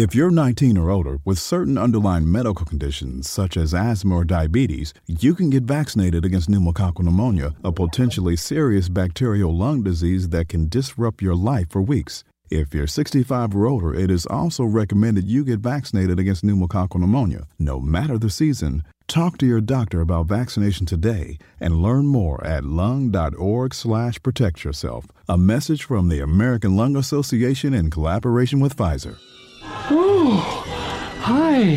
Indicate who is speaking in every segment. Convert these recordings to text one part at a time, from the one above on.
Speaker 1: If you're
Speaker 2: 19 or older with certain underlying medical conditions such as asthma or diabetes, you can get vaccinated against pneumococcal pneumonia, a potentially serious bacterial lung disease that can disrupt your life for weeks. If you're 65 or older, it is also recommended you get vaccinated against pneumococcal pneumonia, no matter the season. Talk to your doctor about vaccination today and learn more at lung.org/protect yourself. A message from the American Lung Association in collaboration with Pfizer.
Speaker 3: Oh, hi.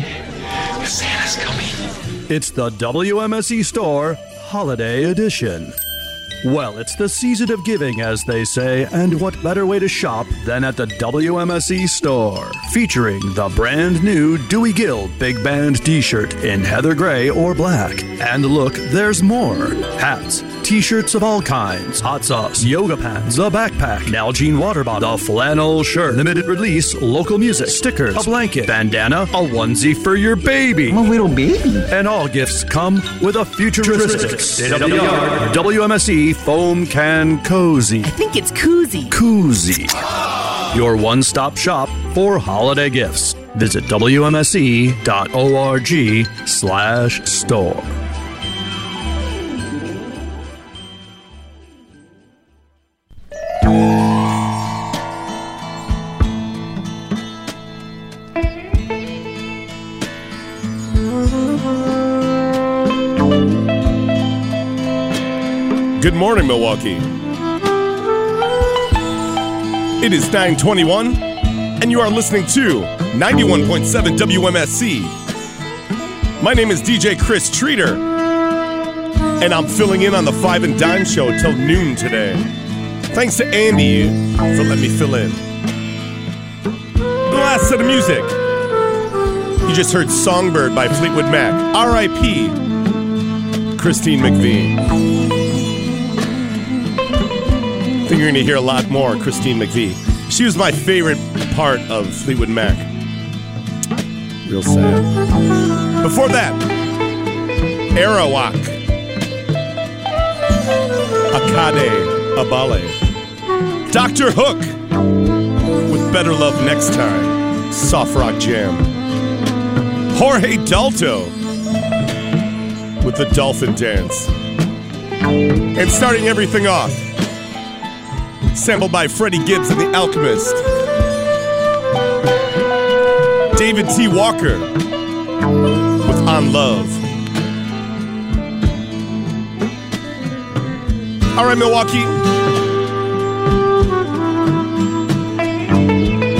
Speaker 3: Santa's coming.
Speaker 4: It's the WMSE Store Holiday Edition. Well, it's the season of giving, as they say, and what better way to shop than at the WMSE store? Featuring the brand new Dewey Gill Big Band t shirt in heather gray or black. And look, there's more hats, t shirts of all kinds, hot sauce, yoga pants, a backpack, Nalgene water bottle, a flannel shirt, limited release, local music, stickers, a blanket, bandana, a onesie for your baby.
Speaker 3: My little baby.
Speaker 4: And all gifts come with a futuristic, state of the art WMSE foam can cozy.
Speaker 5: I think it's koozie.
Speaker 4: Koozie. Your one stop shop for holiday gifts. Visit WMSE.org slash store.
Speaker 6: Good morning, Milwaukee. It is 921, and you are listening to 91.7 WMSE. My name is DJ Chris Treater, and I'm filling in on the Five and Dime Show till noon today. Thanks to Andy for letting me fill in. The last set of music. You just heard Songbird by Fleetwood Mac. R.I.P. Christine McVie. Think you're going to hear a lot more Christine McVie. She was my favorite part of Fleetwood Mac. Real sad. Before that, Arawak, Akade Abale, Dr. Hook with Better Love Next Time, Soft Rock Jam, Jorge Dalto with the Dolphin Dance, and starting everything off sampled by Freddie Gibbs and the Alchemist. David T. Walker with On Love. All right, Milwaukee.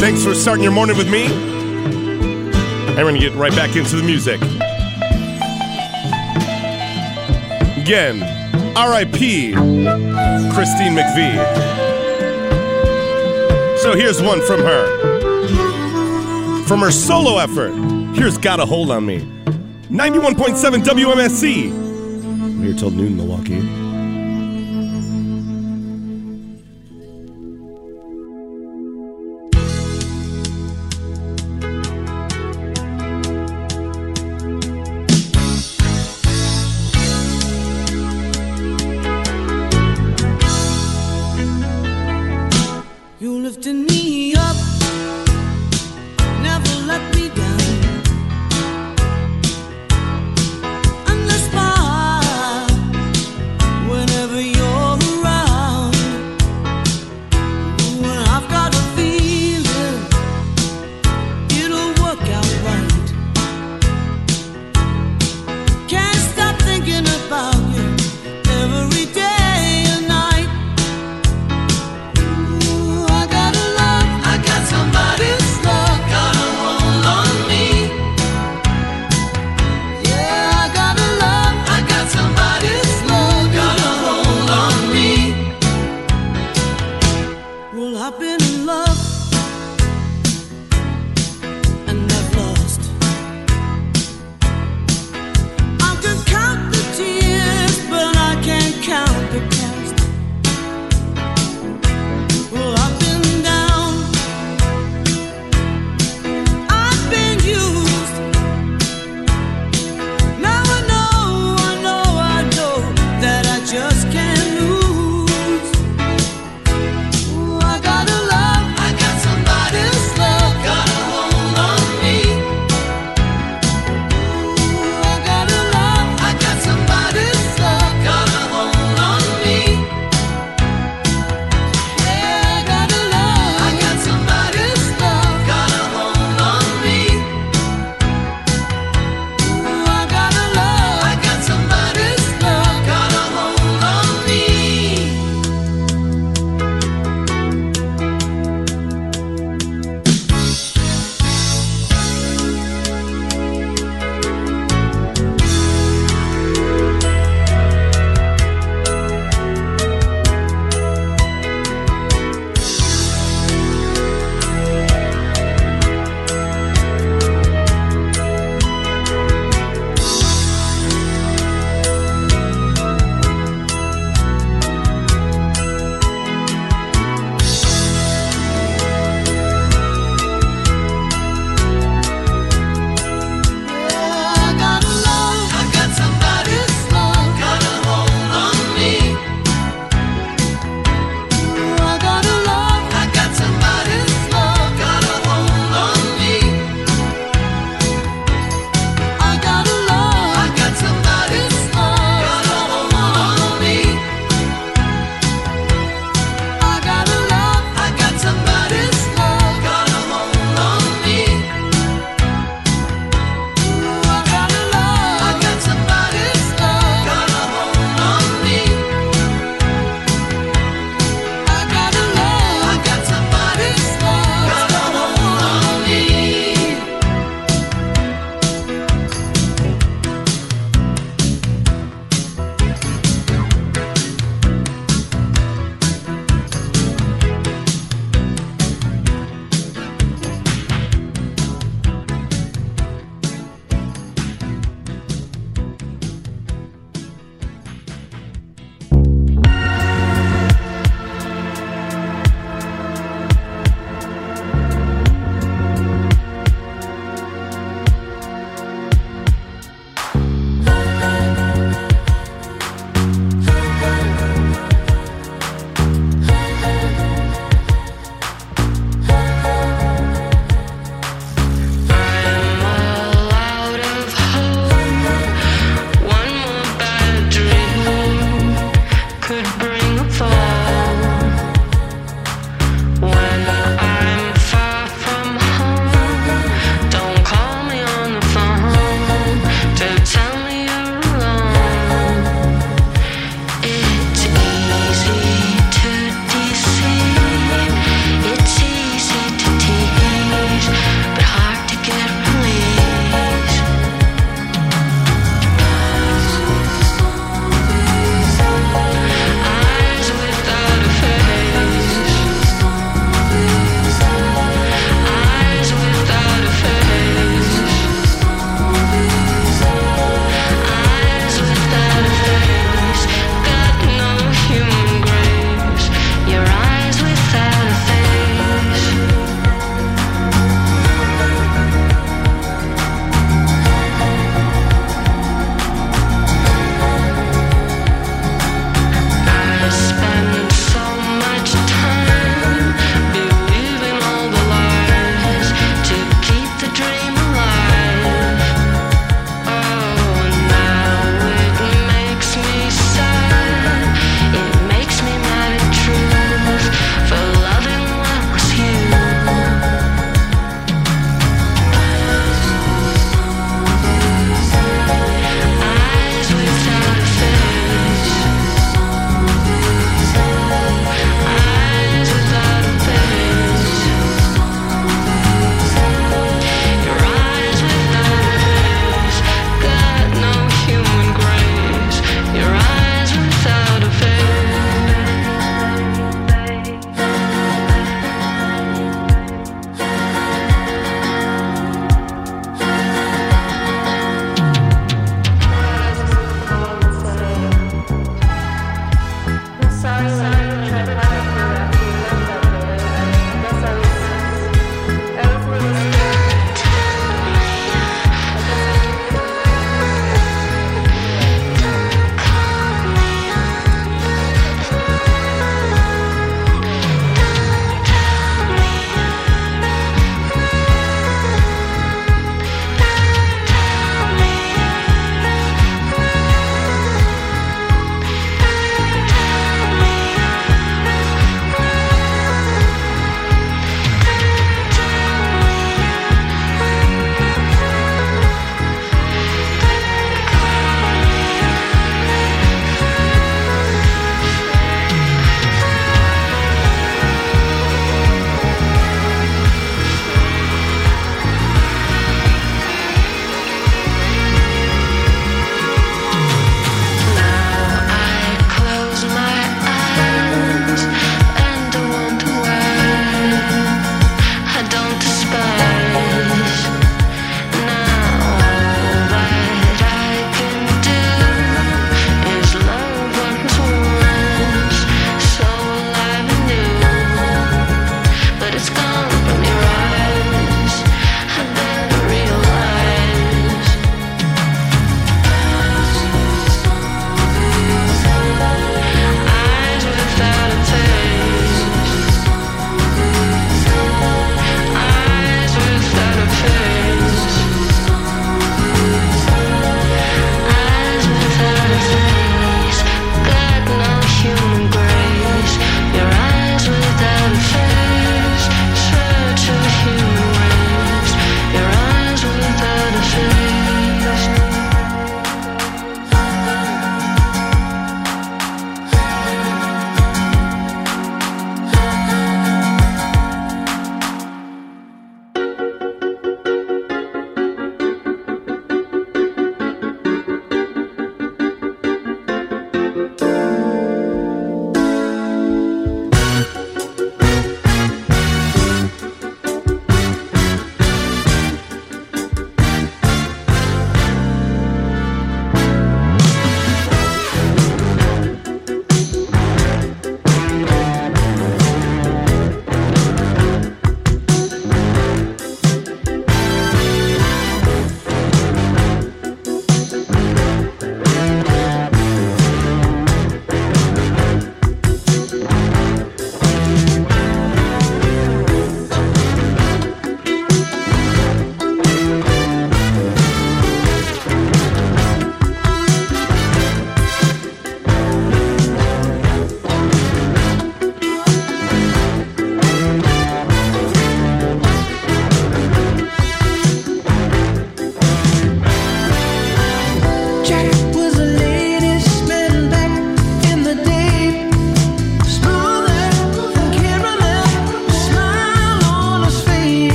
Speaker 6: Thanks for starting your morning with me. And we're going to get right back into the music. Again, RIP Christine McVie. So here's one from her. From her solo effort, here's Got a Hold on Me. 91.7 WMSE. We're here till noon, Milwaukee.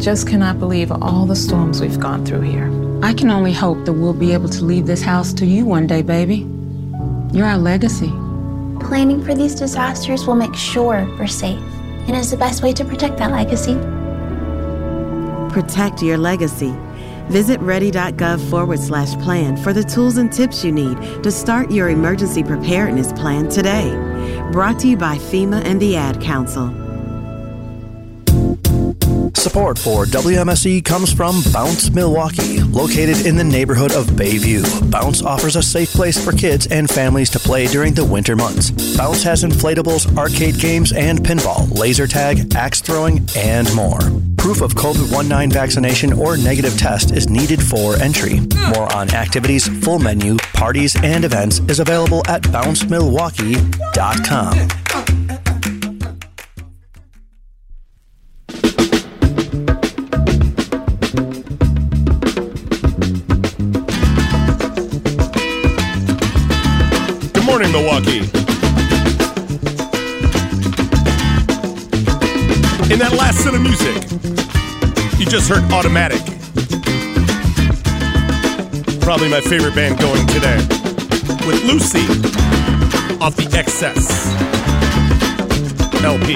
Speaker 5: Just cannot believe all the storms we've gone through here.
Speaker 7: I can only hope that we'll be able to leave this house to you one day, baby. You're our legacy.
Speaker 8: Planning for these disasters will make sure we're safe and is the best way to protect that legacy.
Speaker 9: Protect your legacy. Visit ready.gov forward slash plan for the tools and tips you need to start your emergency preparedness plan today. Brought to you by FEMA and the Ad Council.
Speaker 4: Support for WMSE comes from Bounce Milwaukee, located in the neighborhood of Bayview. Bounce offers a safe place for kids and families to play during the winter months. Bounce has inflatables, arcade games, and pinball, laser tag, axe throwing, and more. Proof of COVID 19 vaccination or negative test is needed for entry. More on activities, full menu, parties, and events is available at bouncemilwaukee.com.
Speaker 6: heard Automatic. Probably my favorite band going today. With Lucy off the Excess LP.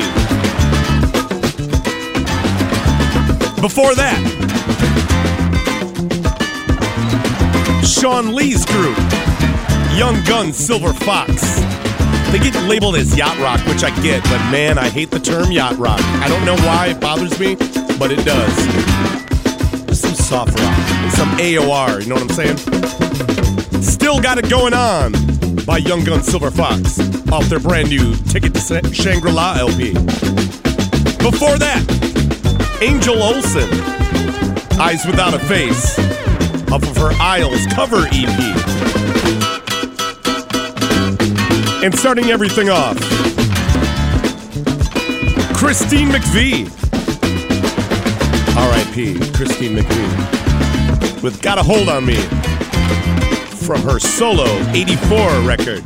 Speaker 6: Before that, Shawn Lee's group, Young Guns Silver Fox. They get labeled as yacht rock, which I get, but man, I hate the term yacht rock. I don't know why it bothers me, but it does. Soft rock, some AOR, you know what I'm saying? Still Got It Going On by Young Gun Silver Fox off their brand new Ticket to Shangri La LP. Before that, Angel Olsen, Eyes Without a Face, off of her Aisles cover EP. And starting everything off, Christine McVie. R.I.P. Christine McVie. With Got a Hold on Me from her solo 84 record.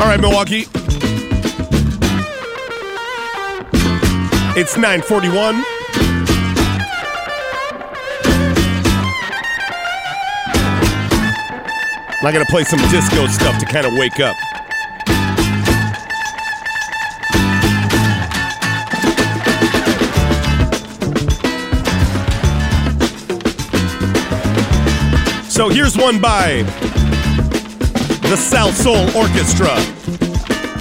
Speaker 6: All right, Milwaukee. It's 941. And I gotta play some disco stuff to kind of wake up. So here's one by the Salsoul Orchestra.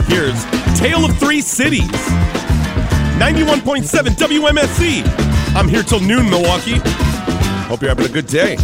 Speaker 6: Here's Tale of Three Cities. 91.7 WMSE. I'm here till noon, Milwaukee. Hope you're having a good day.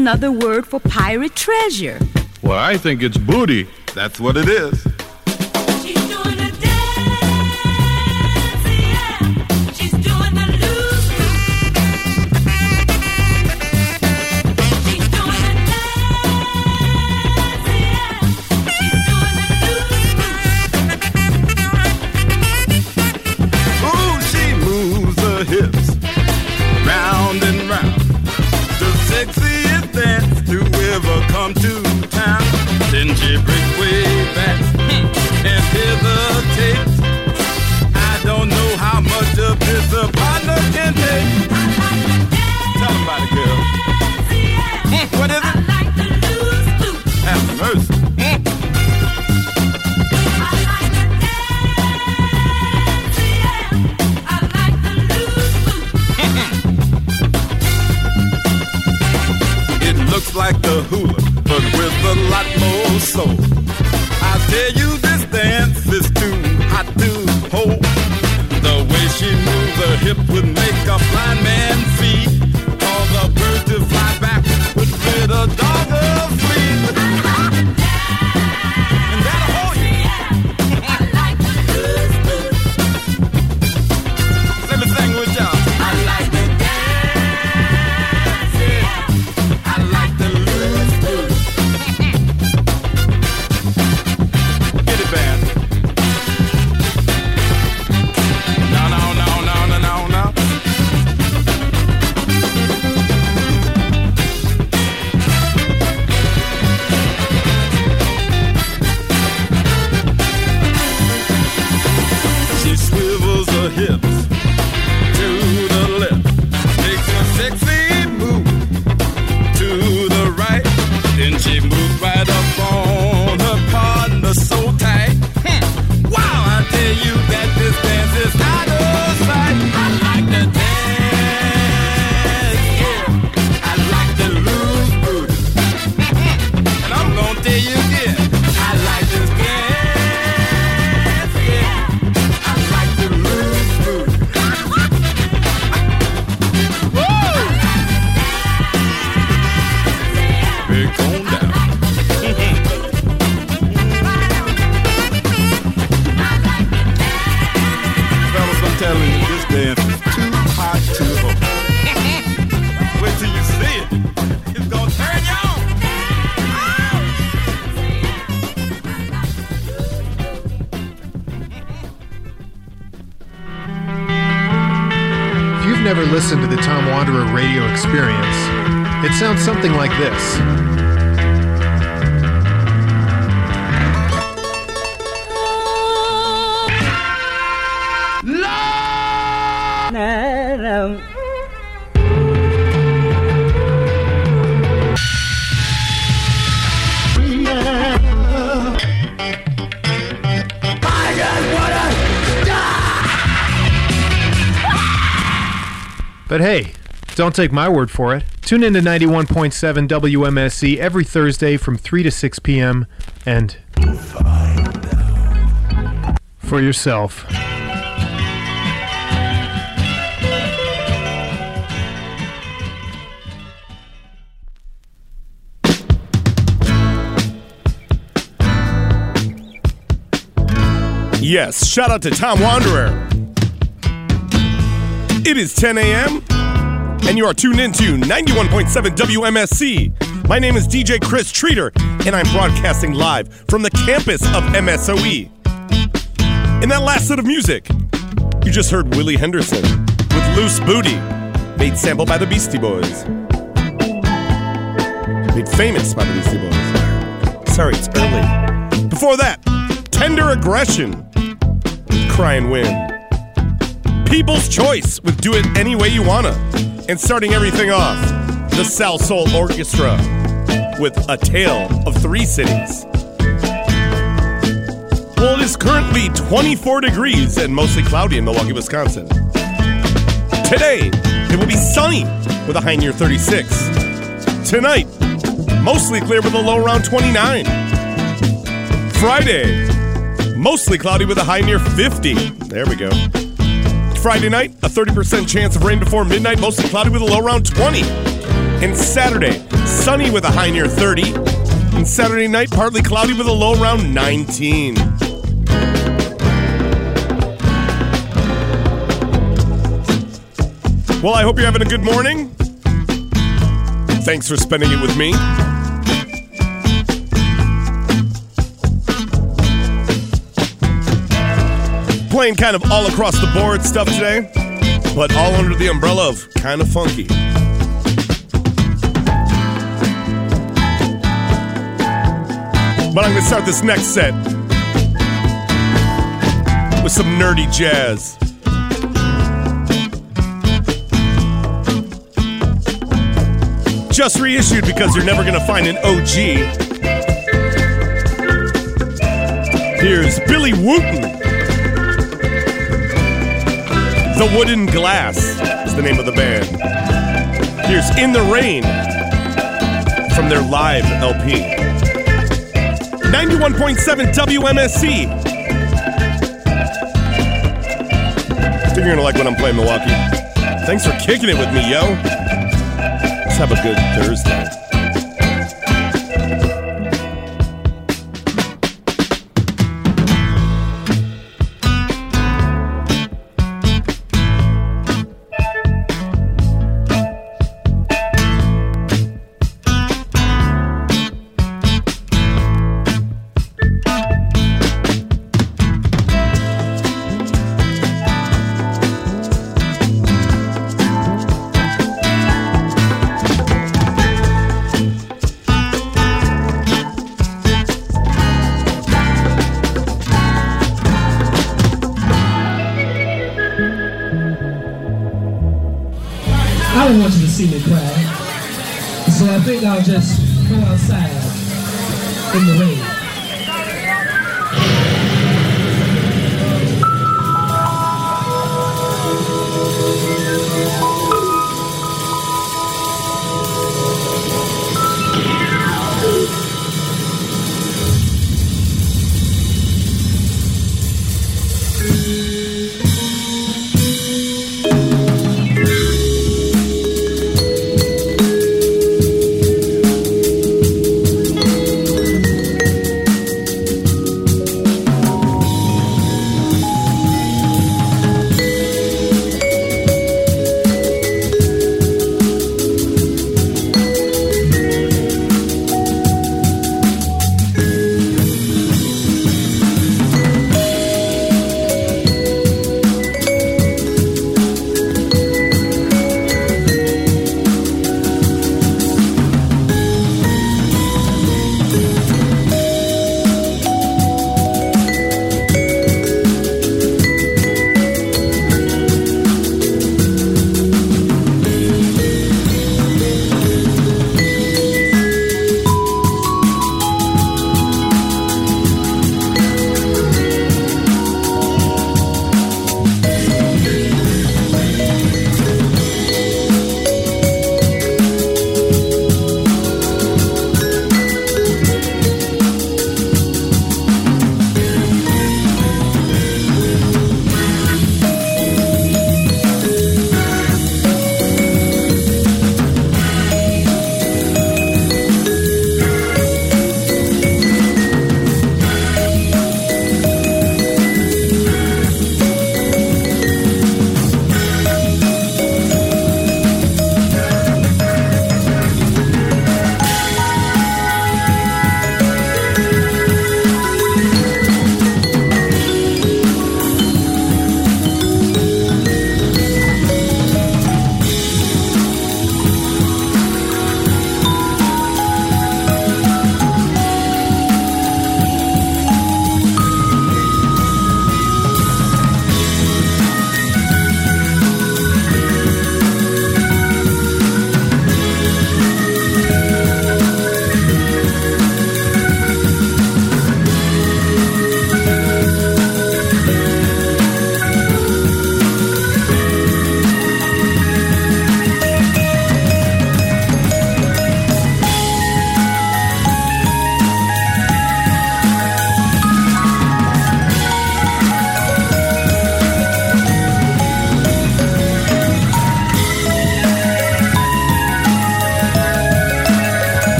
Speaker 10: Another word for pirate treasure?
Speaker 11: Well, I think it's booty.
Speaker 12: That's what it is. Don't take my word for it. Tune in to 91.7 WMSE every Thursday from 3 to 6 p.m. and for yourself.
Speaker 6: Yes, shout out to Tom Wanderer. It is 10 a.m., and you are tuned into 91.7 WMSE. My name is DJ Chris Treater, and I'm broadcasting live from the campus of MSOE. In that last set of music, you just heard Willie Henderson with Loose Booty, made sample by the Beastie Boys. Made famous by the Beastie Boys. Sorry, it's early. Before that, Tender Aggression, Cryin' Wind. People's Choice with Do It Any Way You Wanna. And starting everything off, the Salsoul Orchestra with A Tale of Three Cities. Well, it is currently 24 degrees and mostly cloudy in Milwaukee, Wisconsin. Today, it will be sunny with a high near 36. Tonight, mostly clear with a low around 29. Friday, mostly cloudy with a high near 50. There we go. Friday night, a 30% chance of rain before midnight, mostly cloudy with a low around 20. And Saturday, sunny with a high near 30. And Saturday night, partly cloudy with a low around 19. Well, I hope you're having a good morning. Thanks for spending it with me. Playing kind of all across the board stuff today, but all under the umbrella of kind of funky. But I'm going to start this next set with some nerdy jazz. Just reissued because you're never going to find an OG. Here's Billy Wooten. The Wooden Glass is the name of the band. Here's In the Rain from their live LP. 91.7 WMSE. I think you're gonna like when I'm playing Milwaukee. Thanks for kicking it with me, yo. Let's have a good Thursday.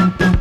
Speaker 1: Hi,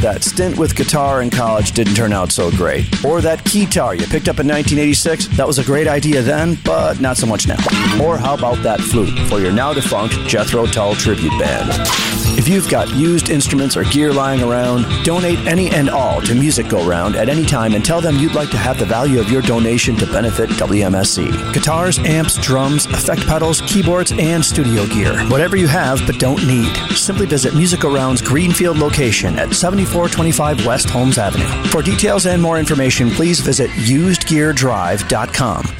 Speaker 4: that stint with guitar in college didn't turn out so great. Or that keytar you picked up in 1986, that was a great idea then, but not so much now. Or how about that flute for your now defunct Jethro Tull tribute band? If you've got used instruments or gear lying around, donate any and all to Music Go Round at any time and tell them you'd like to have the value of your donation to benefit WMSE. Guitars, amps, drums, effect pedals, keyboards, and studio gear. Whatever you have but don't need. Simply visit Music Go Round's Greenfield location at 7425 West Holmes Avenue. For details and more information, please visit usedgeardrive.com.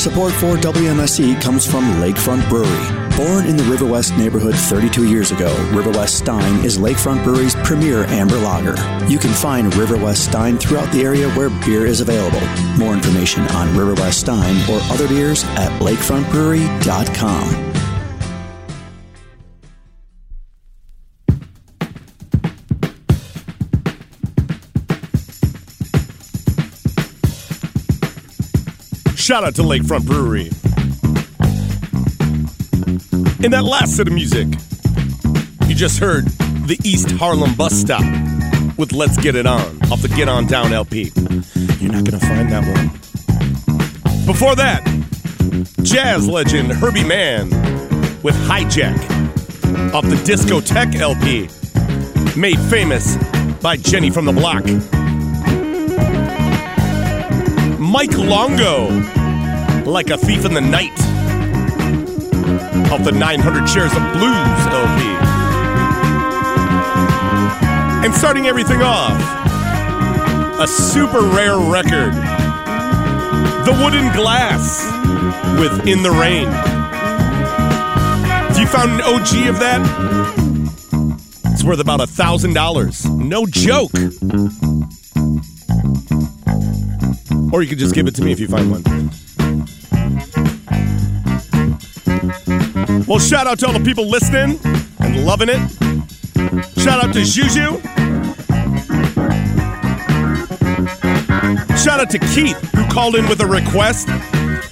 Speaker 4: Support for WMSE comes from Lakefront Brewery. Born in the River West neighborhood 32 years ago, River West Stein is Lakefront Brewery's premier amber lager. You can find River West Stein throughout the area where beer is available. More information on River West Stein or other beers at lakefrontbrewery.com.
Speaker 6: Shout out to Lakefront Brewery. In that last set of music, you just heard the East Harlem Bus Stop with Let's Get It On off the Get On Down LP. You're not going to find that one. Before that, jazz legend Herbie Mann with Hijack off the Discotheque LP, made famous by Jenny from the Block. Mike Longo, like a thief in the night, off the 900 Shares of Blues LP. And starting everything off, a super rare record, The Wooden Glass with In the Rain. If you found an OG of that, it's worth about a thousand dollars. No joke. Or you could just give it to me if you find one. Well, shout out to all the people listening and loving it. Shout out to Juju. Shout out to Keith, who called in with a request.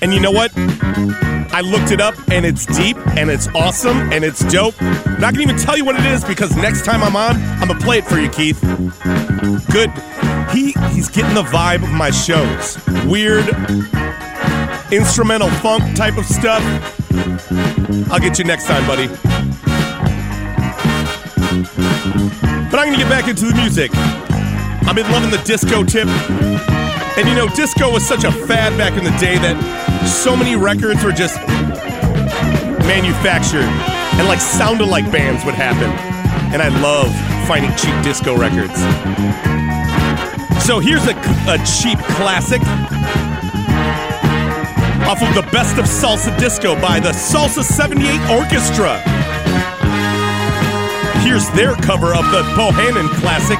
Speaker 6: And you know what? I looked it up and it's deep and it's awesome and it's dope. Not gonna even tell you what it is because next time I'm on, I'm gonna play it for you, Keith. Good. He he's getting the vibe of my shows. Weird instrumental funk type of stuff. I'll get you next time, buddy. But I'm gonna get back into the music. I've been loving the disco tip. And you know, disco was such a fad back in the day that so many records were just manufactured and like sounded like bands would happen. And I love finding cheap disco records. So here's a, a cheap classic off of the Best of Salsa Disco by the Salsa 78 Orchestra. Here's their cover of the Bohannon classic,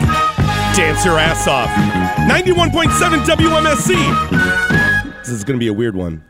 Speaker 6: Dance Your Ass Off. 91.7 WMSE. This is going to be a weird one.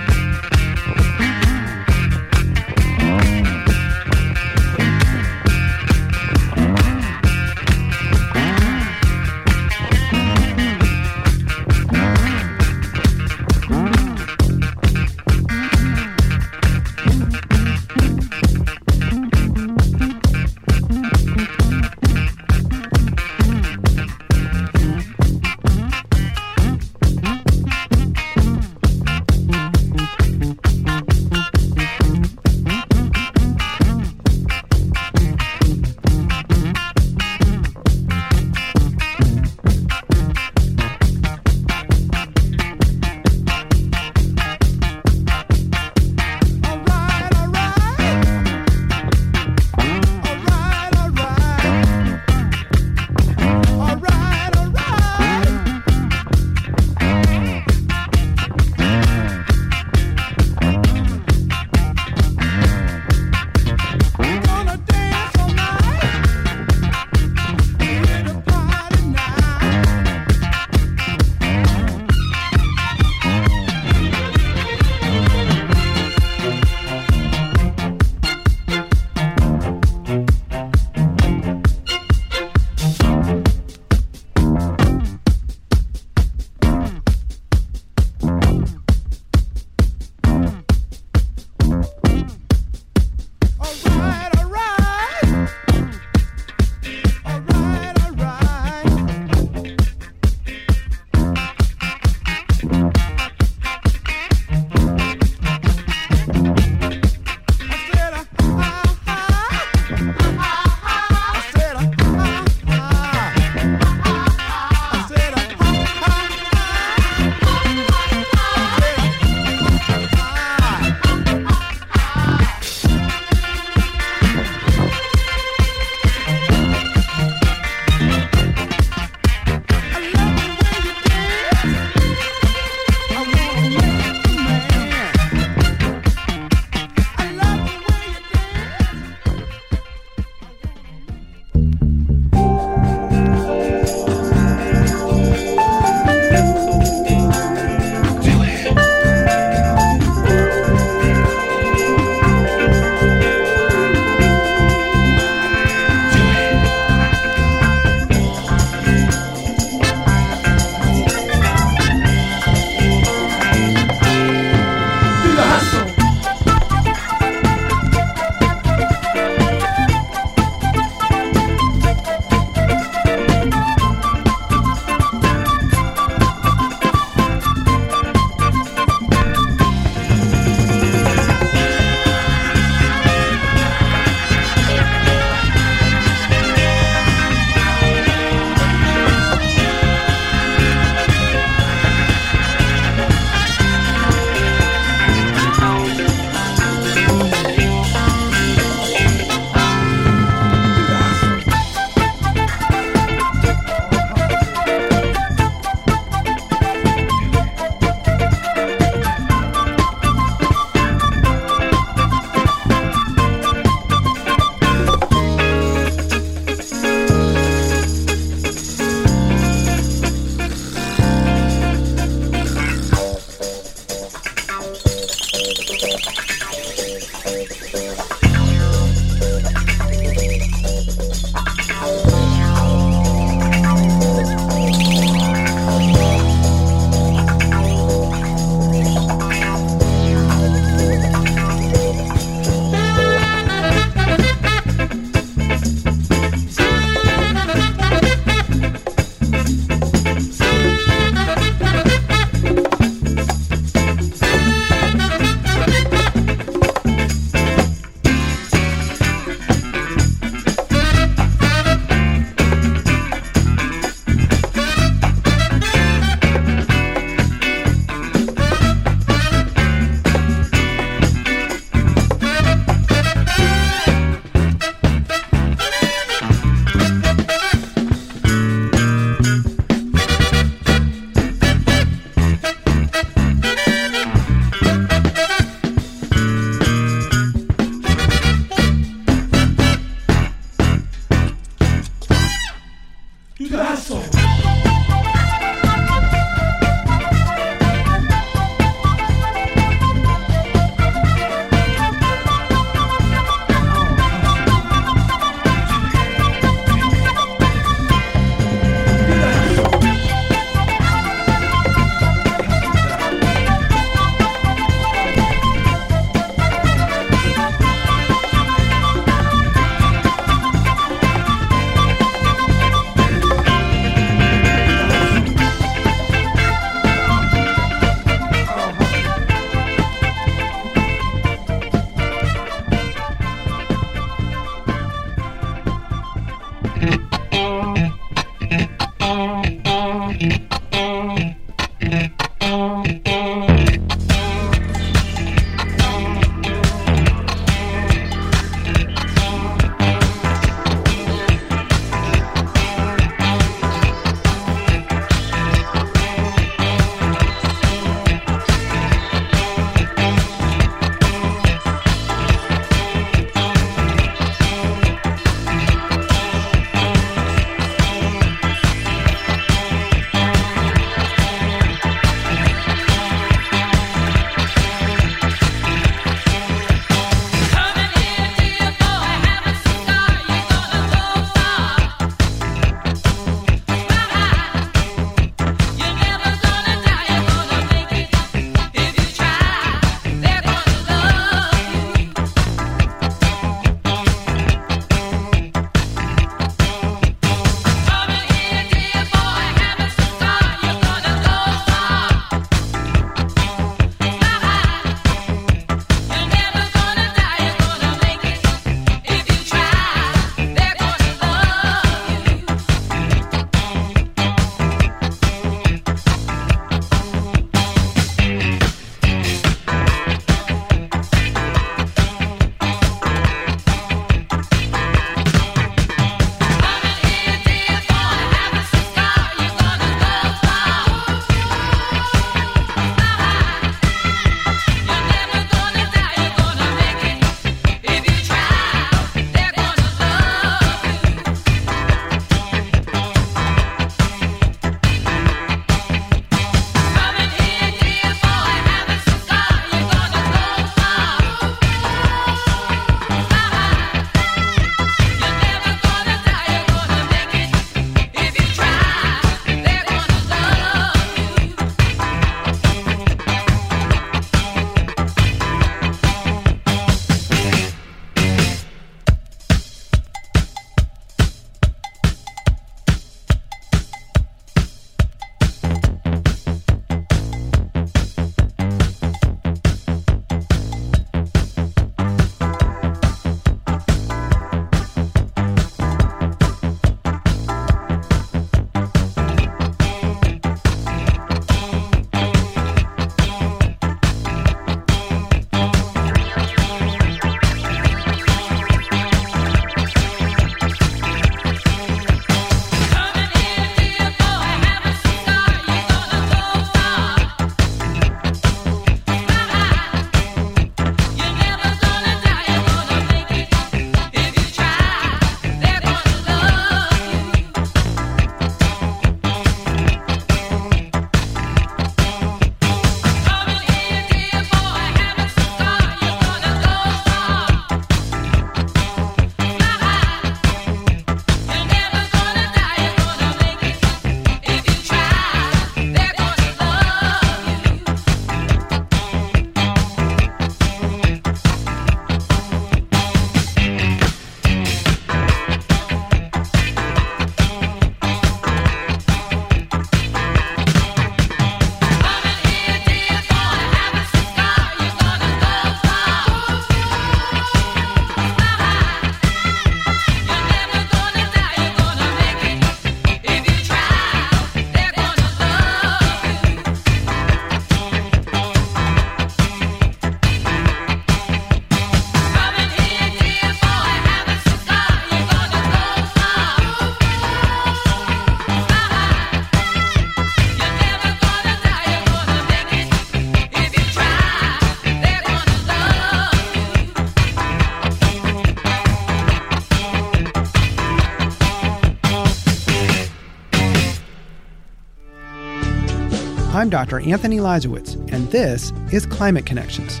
Speaker 13: I'm Dr. Anthony Leiserowitz, and this is Climate Connections.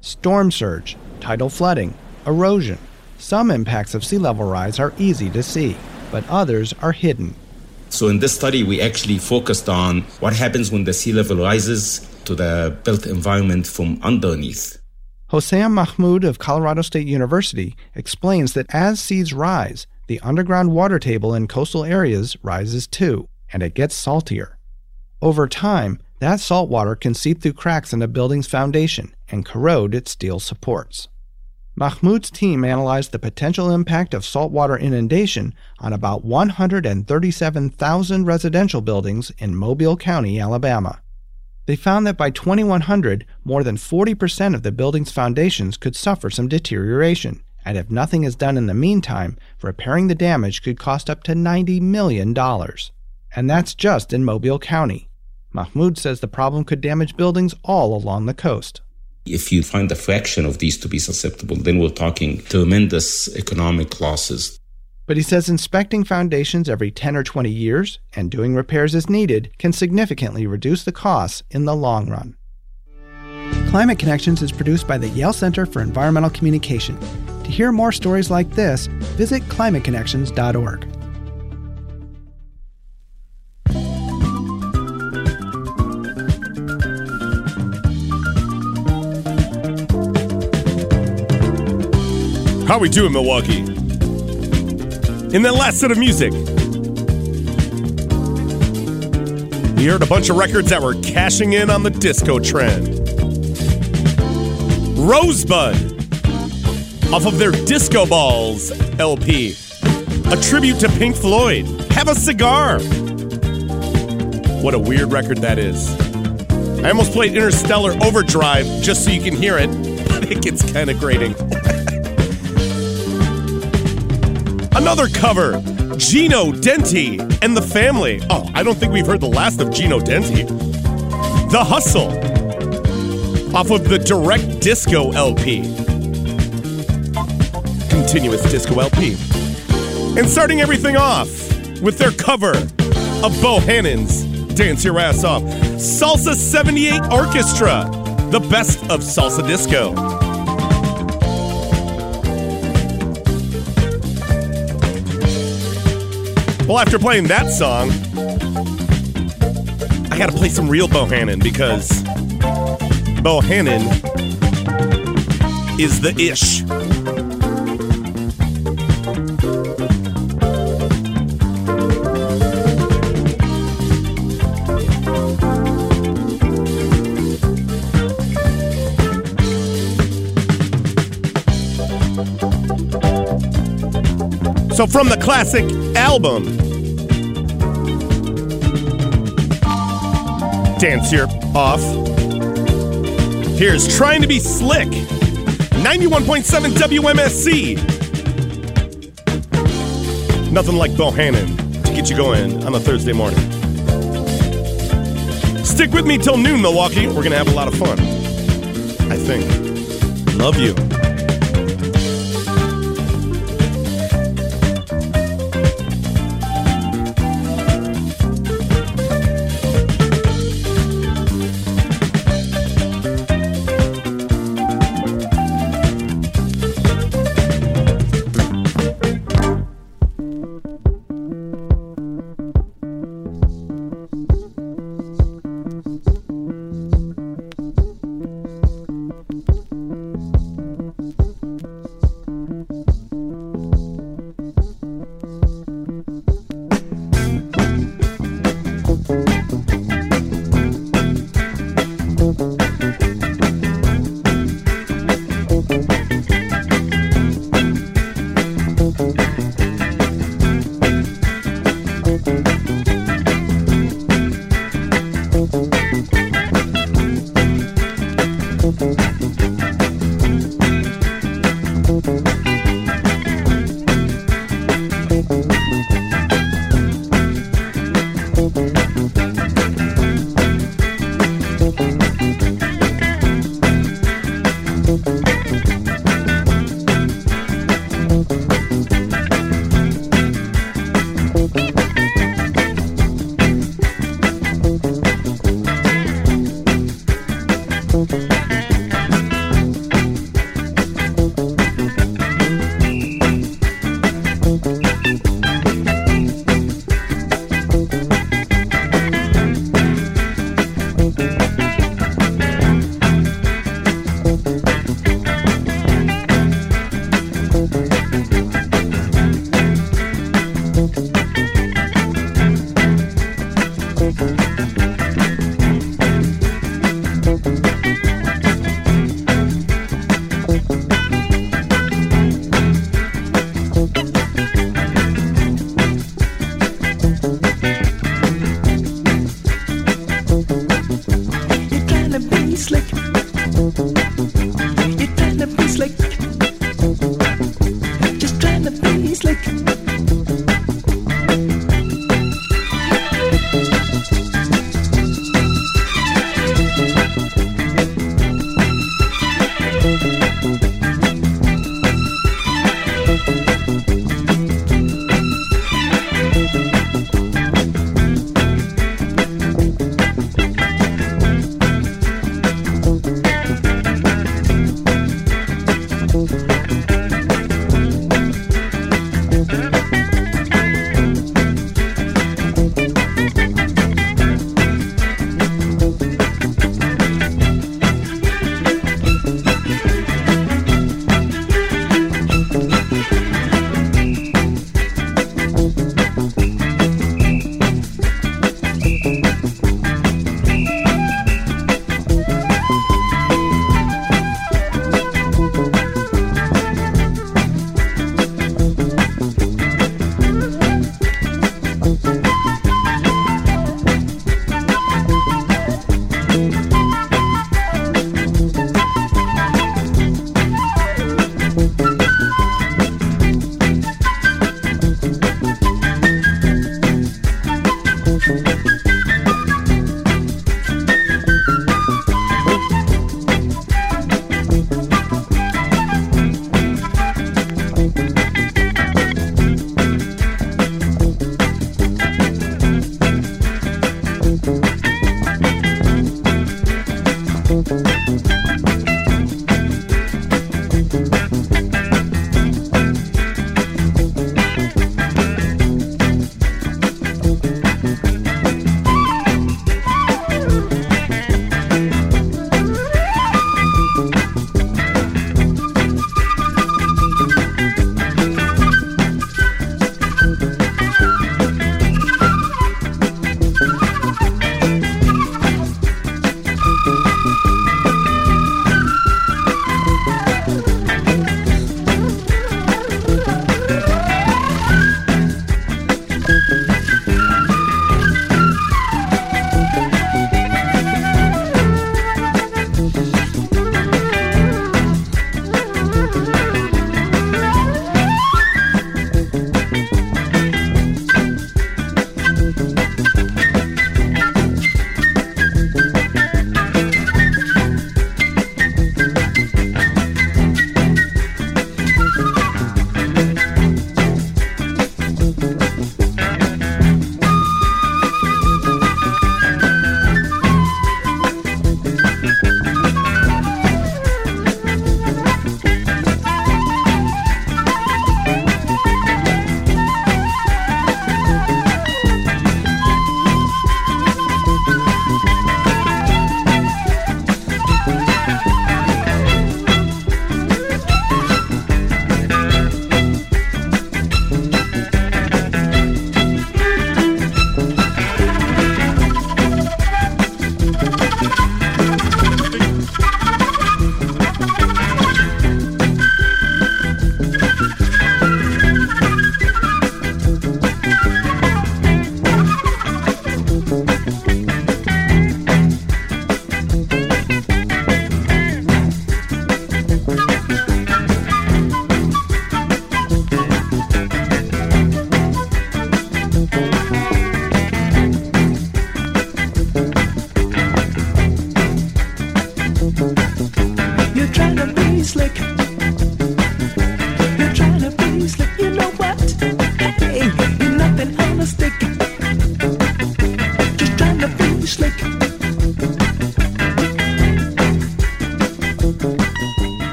Speaker 13: Storm surge, tidal flooding, erosion. Some impacts of sea level rise are easy to see, but others are hidden.
Speaker 14: So, in this study, we actually focused on what happens when the sea level rises to the built environment from underneath.
Speaker 13: Hossam Mahmoud of Colorado State University explains that as seas rise, the underground water table in coastal areas rises too, and it gets saltier. Over time, that salt water can seep through cracks in a building's foundation and corrode its steel supports. Mahmoud's team analyzed the potential impact of saltwater inundation on about 137,000 residential buildings in Mobile County, Alabama. They found that by 2100, more than 40% of the building's foundations could suffer some deterioration, and if nothing is done in the meantime, repairing the damage could cost up to $90 million. And that's just in Mobile County. Mahmoud says the problem could damage buildings all along the coast.
Speaker 14: If you find a fraction of these to be susceptible, then we're talking tremendous economic losses.
Speaker 13: But he says inspecting foundations every 10 or 20 years and doing repairs as needed can significantly reduce the costs in the long run. Climate Connections is produced by the Yale Center for Environmental Communication. To hear more stories like this, visit climateconnections.org.
Speaker 6: How we doing, Milwaukee? In that last set of music, we heard a bunch of records that were cashing in on the disco trend. Rosebud, off of their Disco Balls LP, a tribute to Pink Floyd. Have a cigar. What a weird record that is. I almost played Interstellar Overdrive just so you can hear it, but it gets kind of grating. Another cover, Gino Dentie and the Family. Oh, I don't think we've heard the last of Gino Dentie. The Hustle, off of the Direct Disco LP. Continuous Disco LP. And starting everything off with their cover of Bohannon's Dance Your Ass Off. Salsa 78 Orchestra, the best of salsa disco. Well, after playing that song, I gotta play some real Bohannon because Bohannon is the ish. So, from the classic album, Dance Your Off, here's Trying to Be Slick, 91.7 WMSE. Nothing like Bohannon to get you going on a Thursday morning. Stick with me till noon, Milwaukee. We're going to have a lot of fun. I think. Love you.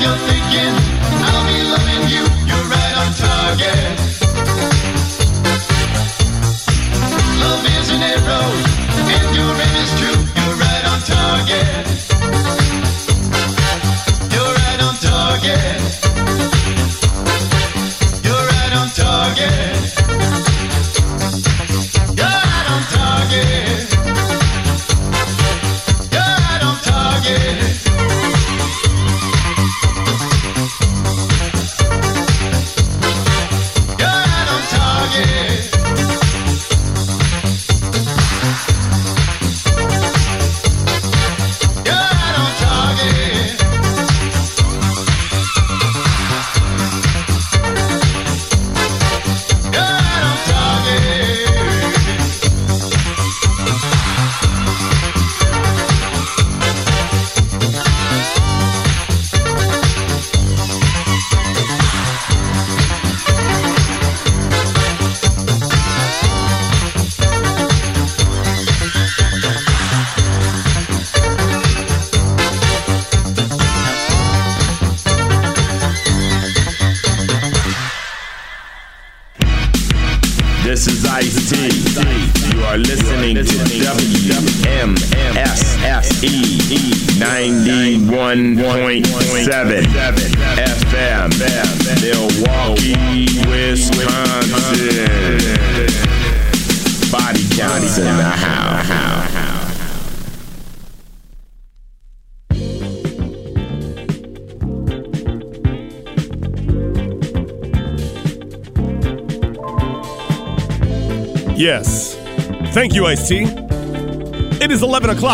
Speaker 1: you're thinking.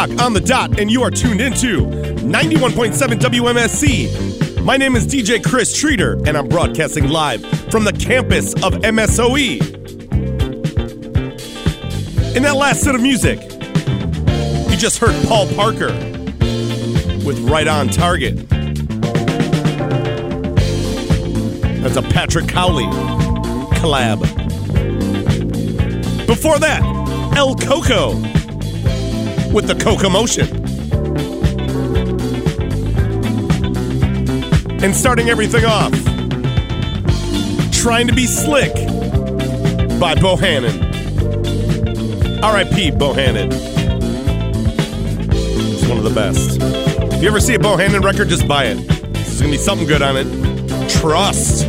Speaker 6: O'clock on the dot, and you are tuned into 91.7 WMSE. My name is DJ Chris Treater, and I'm broadcasting live from the campus of MSOE. In that last set of music, you just heard Paul Parker with Right On Target. That's a Patrick Cowley collab. Before that, El Coco with the Cocomotion. And starting everything off, Trying to Be Slick by Bohannon. R.I.P. Bohannon. It's one of the best. If you ever see a Bohannon record, just buy it. There's gonna be something good on it. Trust.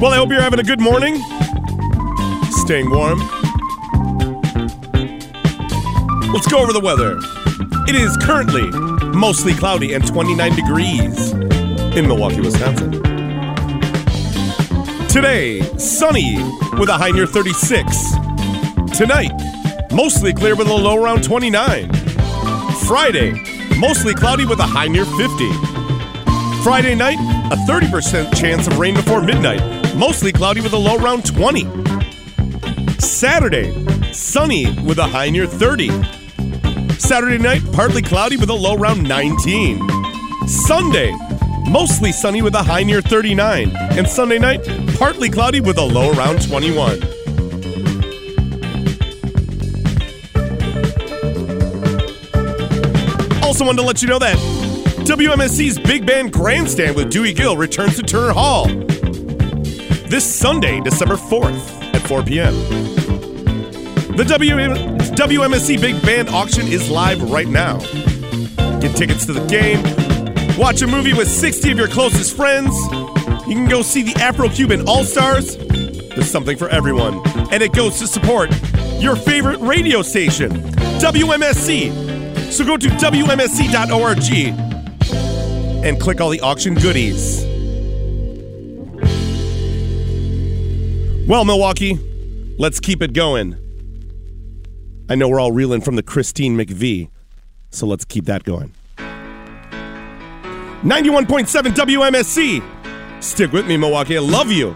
Speaker 6: Well, I hope you're having a good morning. Staying warm. Let's go over the weather. It is currently mostly cloudy and 29 degrees in Milwaukee, Wisconsin. Today, sunny with a high near 36. Tonight, mostly clear with a low around 29. Friday, mostly cloudy with a high near 50. Friday night, a 30% chance of rain before midnight, mostly cloudy with a low around 20. Saturday, sunny with a high near 30. Saturday night, partly cloudy with a low around 19. Sunday, mostly sunny with a high near 39. And Sunday night, partly cloudy with a low around 21. Also, wanted to let you know that WMSE's Big Band Grandstand with Dewey Gill returns to Turner Hall this Sunday, December 4th at 4 p.m. The WM- WMSE Big Band auction is live right now. Get tickets to the game, watch a movie with 60 of your closest friends. You can go see the Afro Cuban All Stars. There's something for everyone. And it goes to support your favorite radio station, WMSE. So go to WMSE.org and click all the auction goodies. Well, Milwaukee, let's keep it going. I know we're all reeling from the Christine McVie, so let's keep that going. 91.7 WMSE. Stick with me, Milwaukee. I love you.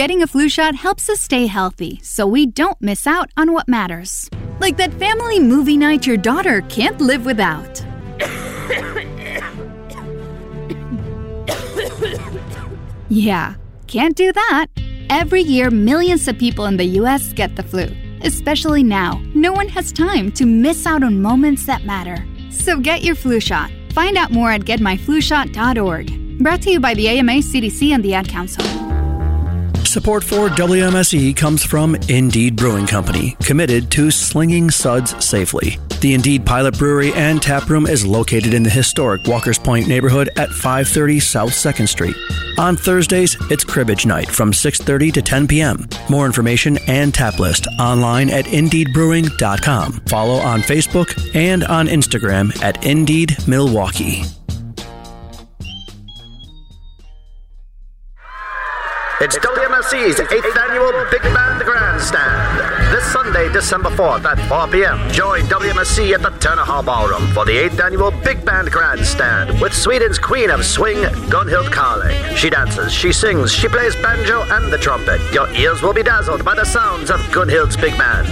Speaker 15: Getting a flu shot helps us stay healthy so we don't miss out on what matters. Like that family movie night your daughter can't live without. Yeah, can't do that. Every year, millions of people in the US get the flu. Especially now, no one has time to miss out on moments that matter. So get your flu shot. Find out more at getmyflushot.org. Brought to you by the AMA, CDC, and the Ad Council.
Speaker 4: Support for WMSE comes from Indeed Brewing Company, committed to slinging suds safely. The Indeed Pilot Brewery and Tap Room is located in the historic Walker's Point neighborhood at 530 South 2nd Street. On Thursdays, it's Cribbage Night from 6:30 to 10 p.m. More information and tap list online at indeedbrewing.com. Follow on Facebook and on Instagram at Indeed Milwaukee.
Speaker 16: It's WMSE's 8th annual Big Band Grandstand. This Sunday, December 4th at 4 p.m. Join WMSE at the Turner Hall Ballroom for the 8th annual Big Band Grandstand with Sweden's Queen of Swing, Gunhild Carling. She dances, she sings, she plays banjo and the trumpet. Your ears will be dazzled by the sounds of Gunhild's Big Band.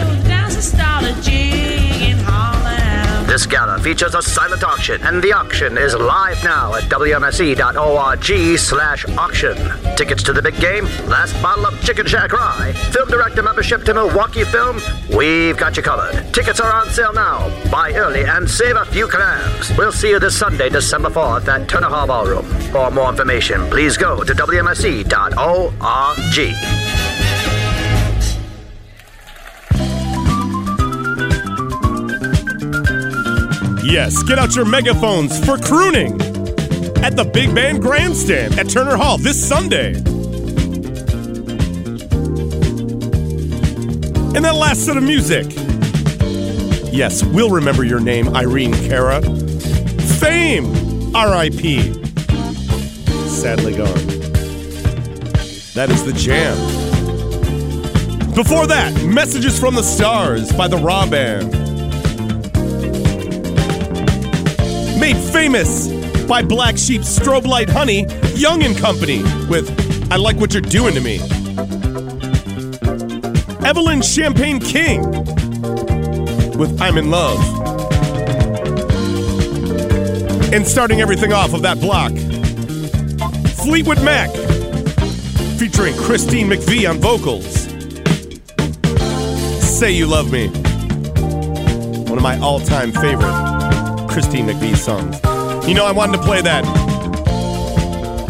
Speaker 16: This gala features a silent auction, and the auction is live now at wmse.org slash auction. Tickets to the big game, last bottle of Chicken Shack Rye, film director membership to Milwaukee Film, we've got you covered. Tickets are on sale now. Buy early and save a few clams. We'll see you this Sunday, December 4th at Turner Hall Ballroom. For more information, please go to wmse.org.
Speaker 6: Yes, get out your megaphones for crooning at the Big Band Grandstand at Turner Hall this Sunday. And that last set of music. Yes, we'll remember your name, Irene Cara. Fame, RIP. Sadly gone. That is the jam. Before that, Messages from the Stars by the Rah Band. Made famous by Black Sheep Strobe Light Honey, Young and Company with I Like What You're Doing to Me. Evelyn Champagne King with I'm in Love. And starting everything off of that block, Fleetwood Mac featuring Christine McVie on vocals. Say You Love Me. One of my all time favorite Christine McVie songs. You know, I wanted to play that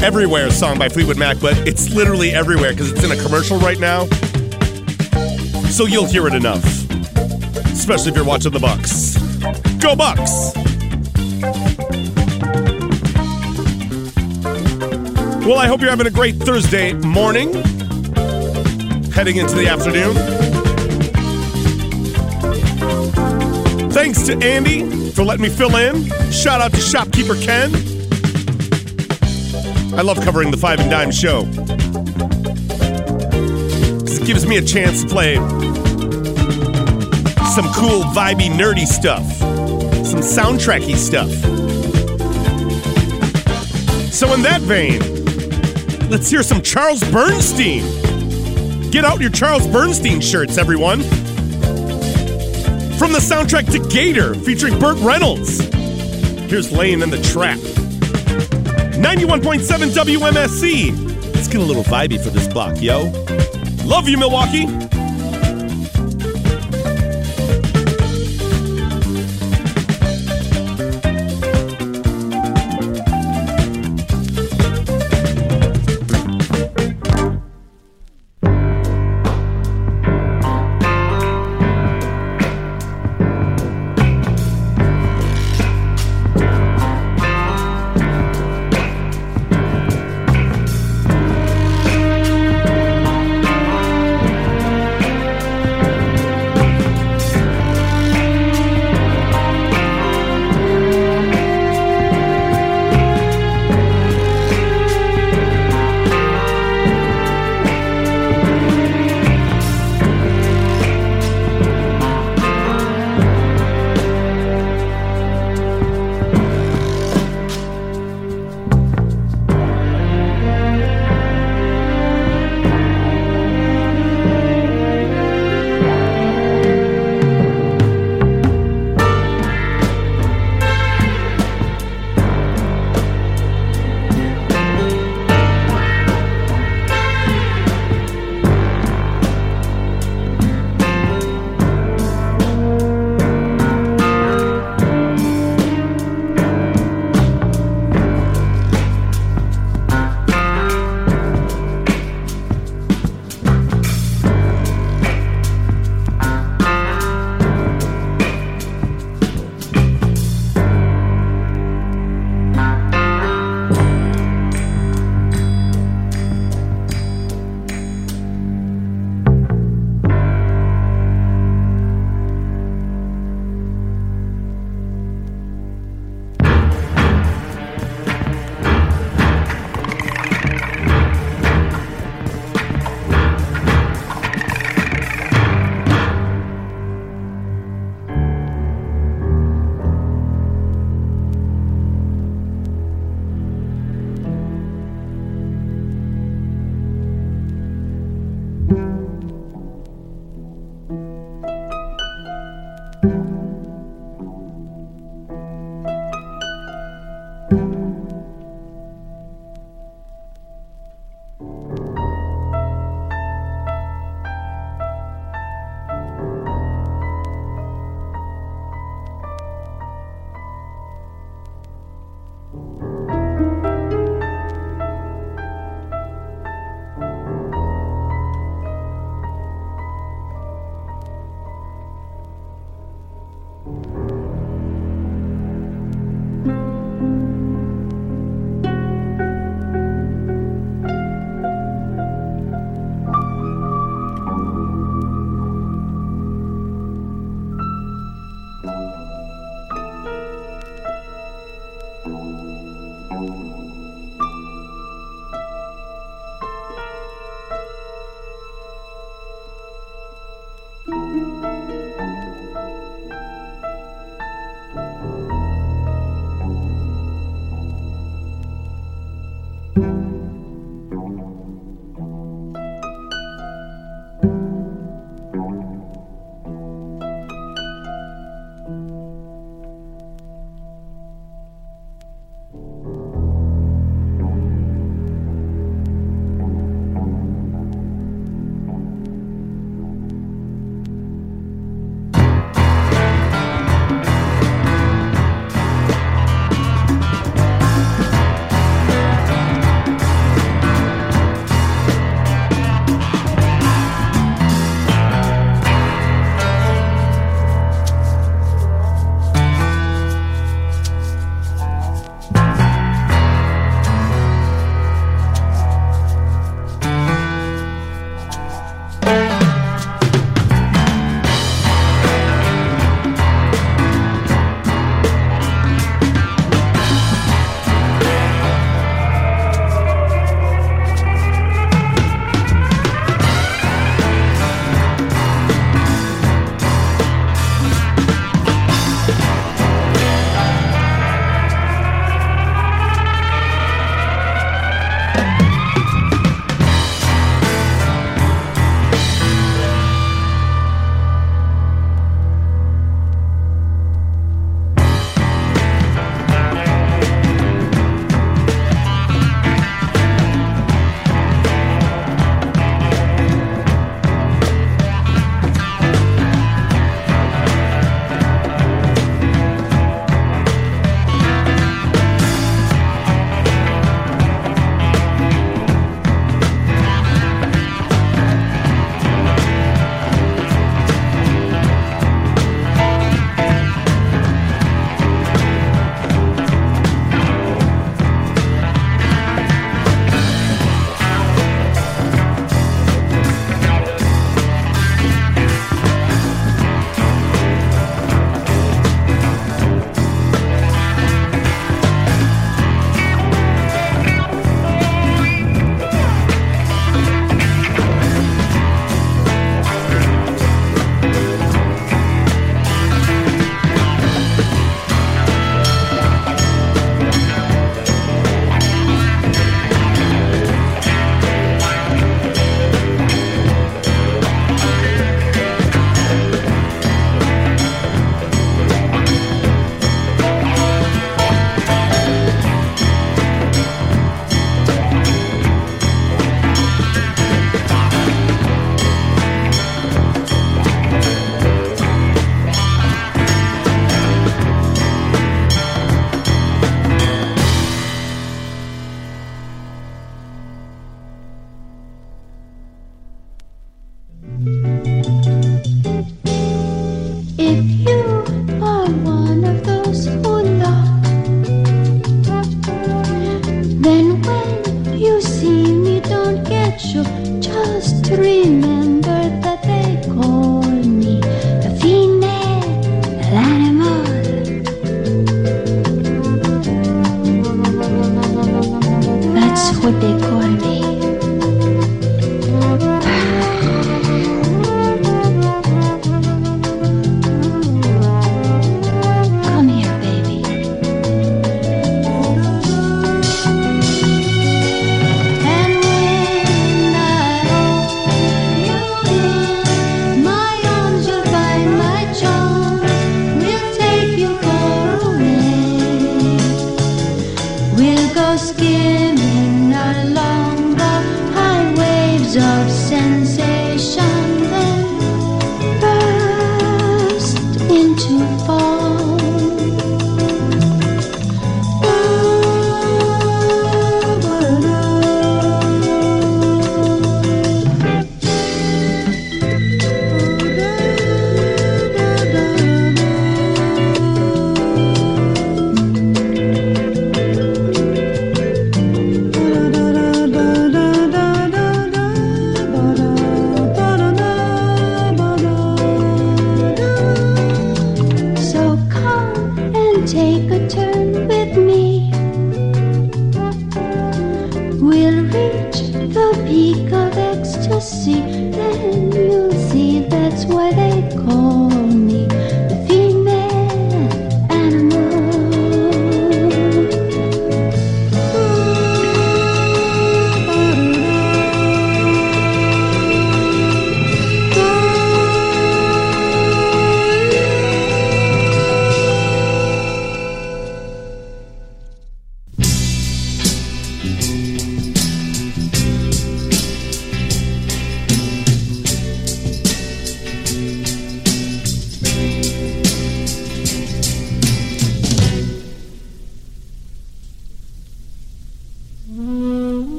Speaker 6: Everywhere song by Fleetwood Mac, but it's literally everywhere because it's in a commercial right now. So you'll hear it enough. Especially if you're watching the Bucks. Go Bucks! Well, I hope you're having a great Thursday morning. Heading into the afternoon. Thanks to Andy for letting me fill in. Shout out to Shopkeeper Ken. I love covering the Five and Dime show. It gives me a chance to play some cool, vibey, nerdy stuff, some soundtracky stuff. So, in that vein, let's hear some Charles Bernstein. Get out your Charles Bernstein shirts, everyone. From the soundtrack to Gator, featuring Burt Reynolds. Here's Laying in the Trap. 91.7 WMSE. Let's get a little vibey for this block, yo. Love you, Milwaukee.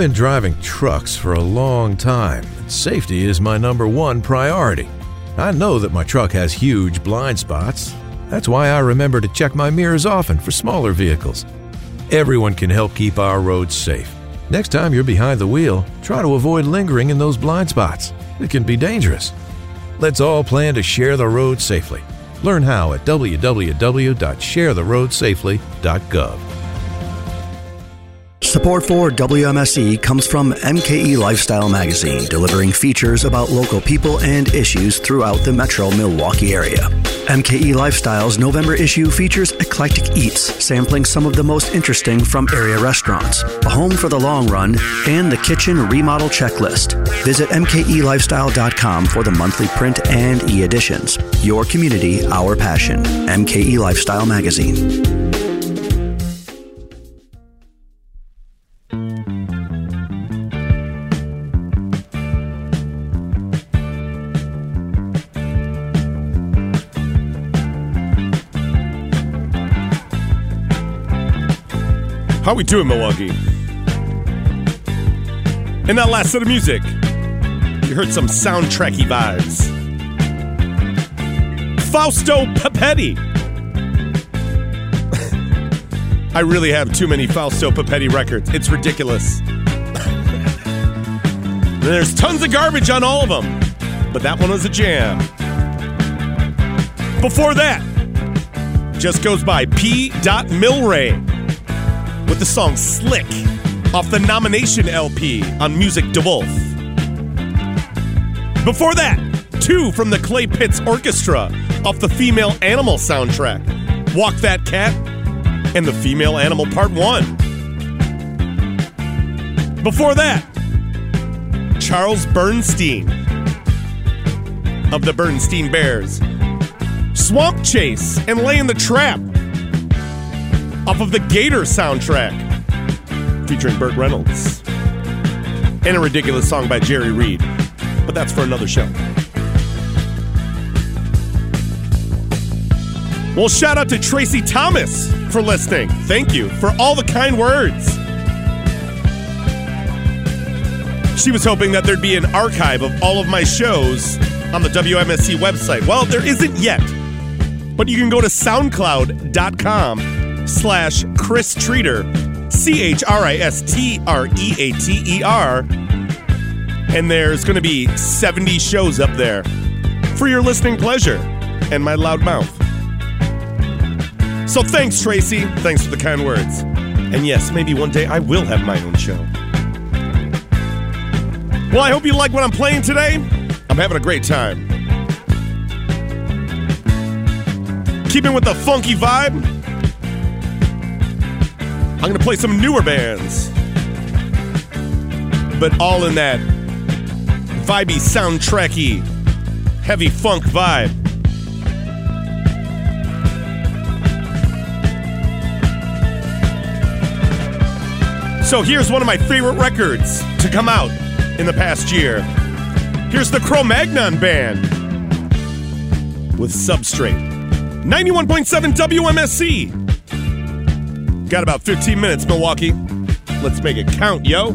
Speaker 17: Been driving trucks for a long time. Safety is my number one priority. I know that my truck has huge blind spots. That's why I remember to check my mirrors often for smaller vehicles. Everyone can help keep our roads safe. Next time you're behind the wheel, try to avoid lingering in those blind spots. It can be dangerous. Let's all plan to share the road safely. Learn how at www.sharetheroadsafely.gov.
Speaker 4: Support for WMSE comes from MKE Lifestyle Magazine, delivering features about local people and issues throughout the metro Milwaukee area. MKE Lifestyle's November issue features eclectic eats, sampling some of the most interesting from area restaurants, a home for the long run, and the kitchen remodel checklist. Visit MKELifestyle.com for the monthly print and e editions. Your community, our passion. MKE Lifestyle Magazine.
Speaker 6: How we doing, Milwaukee? In that last set of music, you heard some soundtracky vibes. Fausto Papetti. I really have too many Fausto Papetti records. It's ridiculous. There's tons of garbage on all of them, but that one was a jam. Before that, just goes by P. Milray with the song Slick off the nomination LP on Music De Wolfe. Before that, two from the Clay Pitts Orchestra off the Female Animal soundtrack Walk That Kat and the Female Animal Part 1. Before that, Charles Bernstein of the Bernstein Bears. Swamp Chase and Laying the Trap off of the Gator soundtrack featuring Burt Reynolds. And a ridiculous song by Jerry Reed. But that's for another show. Well, shout out to Tracy Thomas for listening. Thank you for all the kind words. She was hoping that there'd be an archive of all of my shows on the WMSE website. Well, there isn't yet. But you can go to soundcloud.com slash Chris Treater, C H R I S T R E A T E R. And there's going to be 70 shows up there for your listening pleasure and my loud mouth. So thanks, Tracy. Thanks for the kind words. And yes, maybe one day I will have my own show. Well, I hope you like what I'm playing today. I'm having a great time. Keeping with the funky vibe, I'm going to play some newer bands. But all in that vibey, soundtracky, heavy funk vibe. So here's one of my favorite records to come out in the past year. Here's the Cromagnon Band with Substrate. 91.7 WMSE. Got about 15 minutes, Milwaukee. Let's make it count, yo.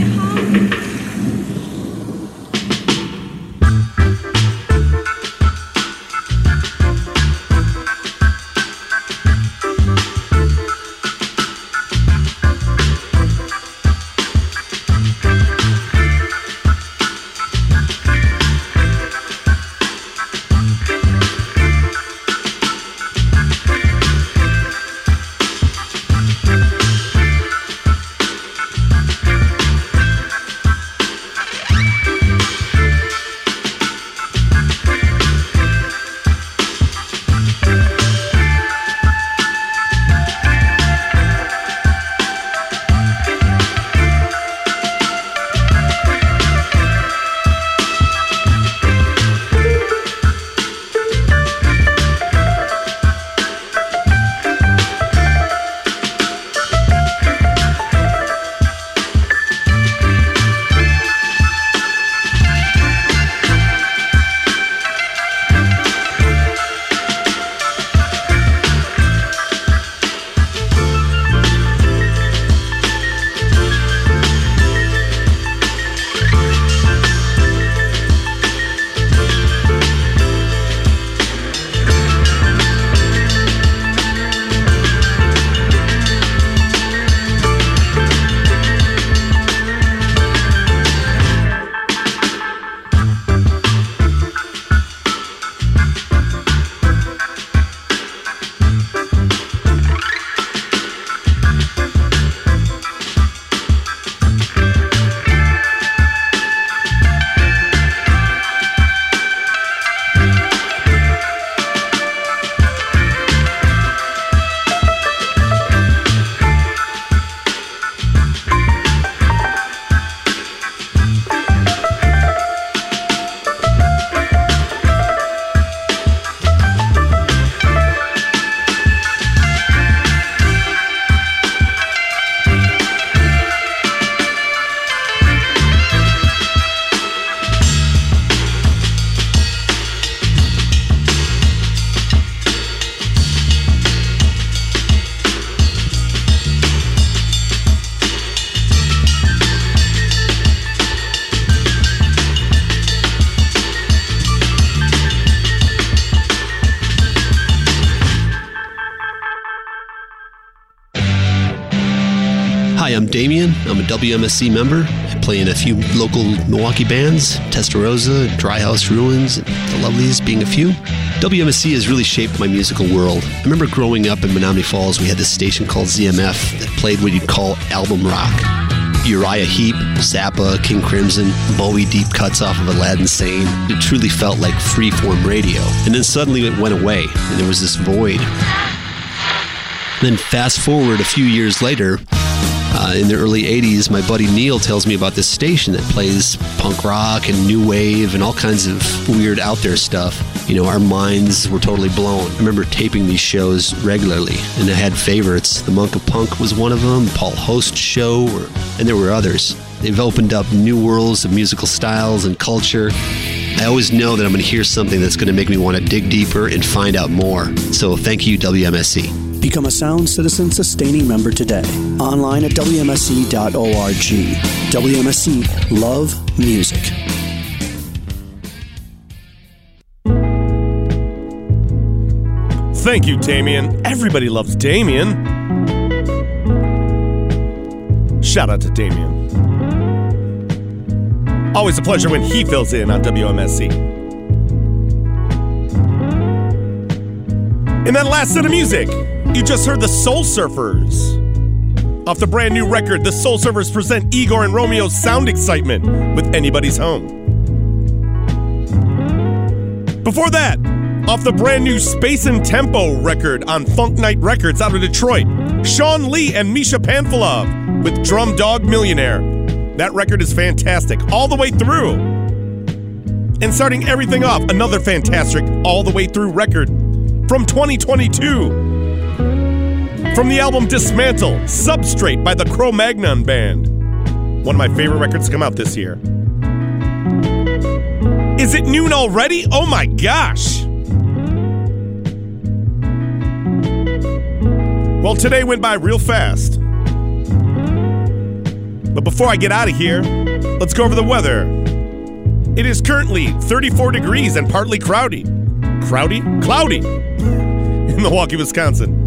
Speaker 18: Hi, I'm a WMSE member. I play in a few local Milwaukee bands, Testarossa, Dry House Ruins, The Lovelies being a few. WMSE has really shaped my musical world. I remember growing up in Menomonee Falls, we had this station called ZMF that played what you'd call album rock. Uriah Heep, Zappa, King Crimson, Bowie deep cuts off of Aladdin Sane. It truly felt like freeform radio. And then suddenly it went away, and there was this void. Then fast forward a few years later, uh, in the early 80s, my buddy Neil tells me about this station that plays punk rock and new wave and all kinds of weird out there stuff. You know, our minds were totally blown. I remember taping these shows regularly, and I had favorites. The Monk of Punk was one of them, Paul Host Show, or, and there were others. They've opened up new worlds of musical styles and culture. I always know that I'm going to hear something that's going to make me want to dig deeper and find out more. So thank you, WMSE.
Speaker 19: Become a Sound Citizen sustaining member today. Online at WMSE.org. WMSE Love Music.
Speaker 6: Thank you, Damien. Everybody loves Damien. Shout out to Damien. Always a pleasure when he fills in on WMSE. In that last set of music, you just heard the Soul Surfers. Off the brand new record, the Soul Surfers present Igor and Romeo's Sound Excitement with Anybody's Home. Before that, off the brand new Space and Tempo record on Funk Night Records out of Detroit, Shawn Lee and Misha Panfilov with Drum Dog Millionaire. That record is fantastic all the way through. And starting everything off, another fantastic all the way through record from 2022. From the album Dismantle, Substrate by the Cromagnon Band. One of my favorite records to come out this year. Is it noon already? Oh my gosh! Well, today went by real fast. But before I get out of here, let's go over the weather. It is currently 34 degrees and partly cloudy. Cloudy? Cloudy in Milwaukee, Wisconsin.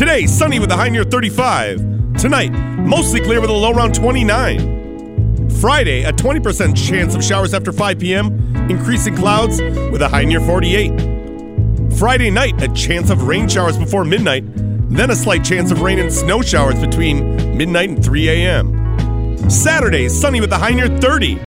Speaker 6: Today, sunny with a high near 35. Tonight, mostly clear with a low around 29. Friday, a 20% chance of showers after 5 p.m., increasing clouds with a high near 48. Friday night, a chance of rain showers before midnight, then a slight chance of rain and snow showers between midnight and 3 a.m. Saturday, sunny with a high near 30.